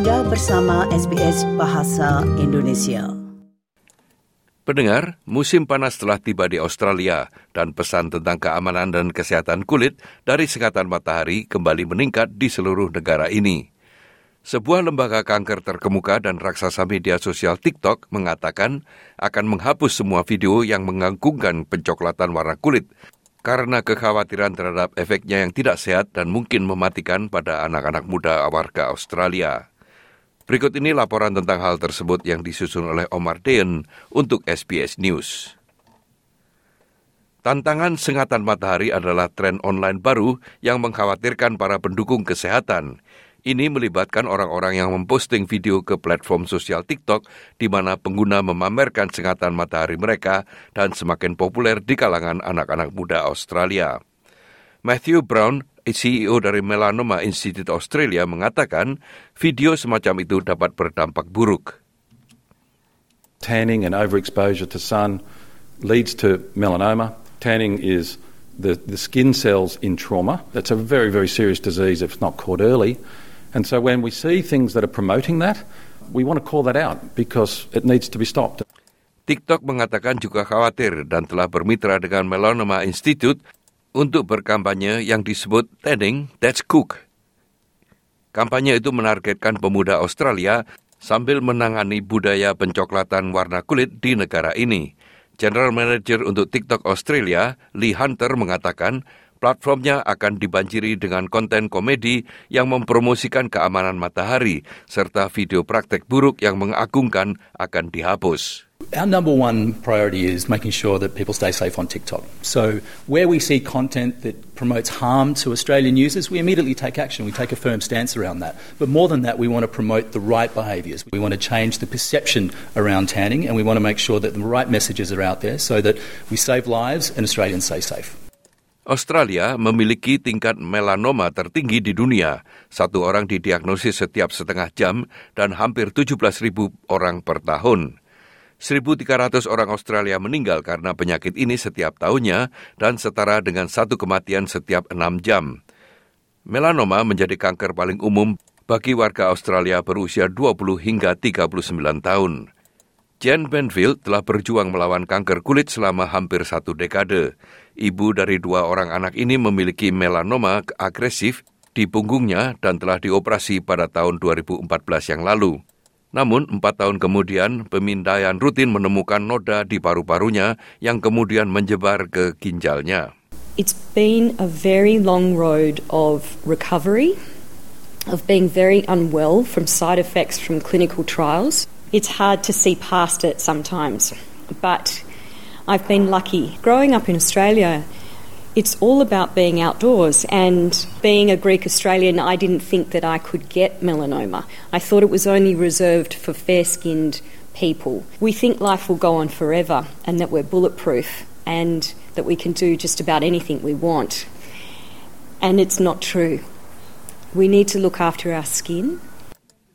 Anda bersama SBS Bahasa Indonesia. Pendengar, musim panas telah tiba di Australia dan pesan tentang keamanan dan kesehatan kulit dari sekatan matahari kembali meningkat di seluruh negara ini. Sebuah lembaga kanker terkemuka dan raksasa media sosial TikTok mengatakan akan menghapus semua video yang mengagungkan pencoklatan warna kulit karena kekhawatiran terhadap efeknya yang tidak sehat dan mungkin mematikan pada anak-anak muda warga Australia. Berikut ini laporan tentang hal tersebut yang disusun oleh Omar Dean untuk SBS News. Tantangan sengatan matahari adalah tren online baru yang mengkhawatirkan para pendukung kesehatan, ini melibatkan orang-orang yang memposting video ke platform sosial TikTok di mana pengguna memamerkan sengatan matahari mereka dan semakin populer di kalangan anak-anak muda Australia. Matthew Brown, CEO dari Melanoma Institute Australia mengatakan video semacam itu dapat berdampak buruk. Tanning and overexposure to sun leads to melanoma. Tanning is the, the skin cells in trauma. That's a very, very serious disease if it's not caught early. And so when we see things that are promoting that, we want to call that out because it needs to be stopped. TikTok mengatakan juga khawatir dan telah bermitra dengan Melanoma Institute untuk berkampanye yang disebut Tanning That's Cook. Kampanye itu menargetkan pemuda Australia sambil menangani budaya pencoklatan warna kulit di negara ini. General Manager untuk TikTok Australia, Lee Hunter, mengatakan Platformnya akan dibanjiri dengan konten komedi yang mempromosikan keamanan matahari serta video praktek buruk yang akan dihapus. Our number one priority is making sure that people stay safe on TikTok. So, where we see content that promotes harm to Australian users, we immediately take action. We take a firm stance around that. But more than that, we want to promote the right behaviours. We want to change the perception around tanning, and we want to make sure that the right messages are out there so that we save lives and Australians stay safe. Australia memiliki tingkat melanoma tertinggi di dunia. Satu orang didiagnosis setiap setengah jam dan hampir 17 ribu orang per tahun. 1.300 orang Australia meninggal karena penyakit ini setiap tahunnya dan setara dengan satu kematian setiap enam jam. Melanoma menjadi kanker paling umum bagi warga Australia berusia 20 hingga 39 tahun. Jen Benfield telah berjuang melawan kanker kulit selama hampir satu dekade. Ibu dari dua orang anak ini memiliki melanoma agresif di punggungnya dan telah dioperasi pada tahun 2014 yang lalu. Namun, empat tahun kemudian, pemindaian rutin menemukan noda di paru-parunya yang kemudian menyebar ke ginjalnya. It's been a very long road of recovery, of being very unwell from side effects from clinical trials. It's hard to see past it sometimes. But I've been lucky. Growing up in Australia, it's all about being outdoors. And being a Greek Australian, I didn't think that I could get melanoma. I thought it was only reserved for fair skinned people. We think life will go on forever and that we're bulletproof and that we can do just about anything we want. And it's not true. We need to look after our skin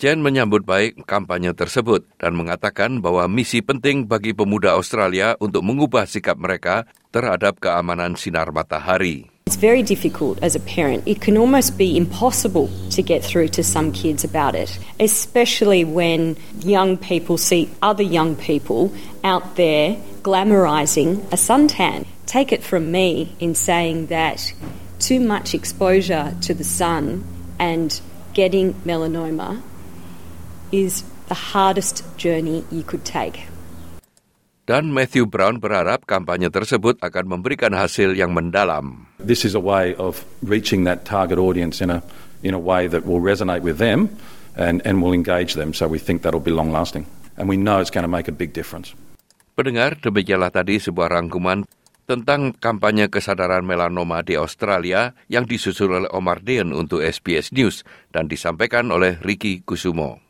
Jen menyambut baik kampanye tersebut dan mengatakan bahwa misi penting bagi pemuda Australia untuk mengubah sikap mereka terhadap keamanan sinar matahari. It's very difficult as a parent. It can almost be impossible to get through to some kids about it, especially when young people see other young people out there glamorizing a suntan. Take it from me in saying that too much exposure to the sun and getting melanoma is the hardest journey you could take. Dan Matthew Brown berharap kampanye tersebut akan memberikan hasil yang mendalam. This is a way of reaching that target audience in a in a way that will resonate with them and and will engage them. So we think that'll be long lasting, and we know it's going to make a big difference. Pendengar, demikianlah tadi sebuah rangkuman tentang kampanye kesadaran melanoma di Australia yang disusul oleh Omar Dean untuk SBS News dan disampaikan oleh Ricky Kusumo.